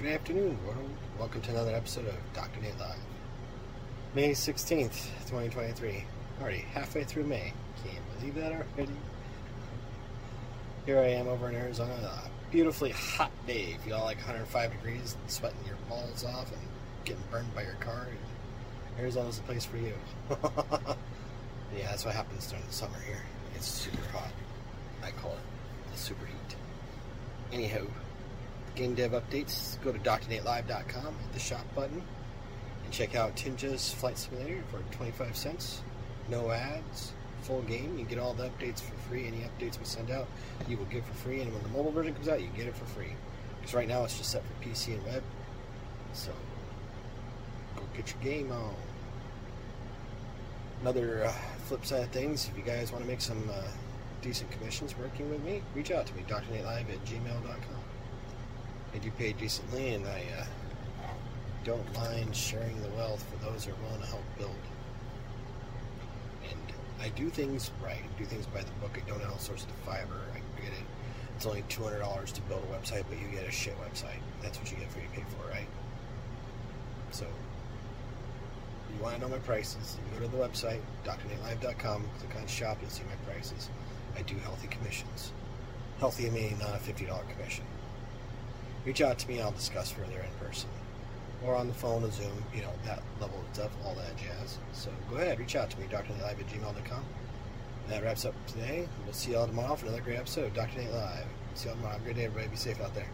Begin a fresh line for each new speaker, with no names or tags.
Good afternoon, world. Welcome to another episode of Dr. Nate Live. May 16th, 2023. Already halfway through May. Can't believe that already. Here I am over in Arizona. A beautifully hot day. If you all like 105 degrees, sweating your balls off and getting burned by your car. Arizona's the place for you. yeah, that's what happens during the summer here. It's super hot. I call it the super heat. Anyhow, game dev updates, go to drnatelive.com, hit the shop button, and check out Tinja's Flight Simulator for 25 cents. No ads, full game. You get all the updates for free. Any updates we send out, you will get for free. And when the mobile version comes out, you get it for free. Because right now it's just set for PC and web. So, go get your game on. Another uh, flip side of things, if you guys want to make some uh, decent commissions working with me, reach out to me, drnatelive at gmail.com. I do pay decently, and I uh, don't mind sharing the wealth for those who are willing to help build. And I do things right, I do things by the book. I don't outsource to Fiverr. I get it. It's only two hundred dollars to build a website, but you get a shit website. That's what you get for what you pay for, right? So, you want to know my prices, you go to the website, drnatelive.com, click on shop, you'll see my prices. I do healthy commissions. Healthy meaning not a $50 commission reach out to me. I'll discuss further in person or on the phone or Zoom, you know, that level of stuff, all that jazz. So go ahead, reach out to me, drnatelive at gmail.com. That wraps up today. We'll see y'all tomorrow for another great episode of Dr. Nate Live. See y'all tomorrow. Have a great day, everybody. Be safe out there.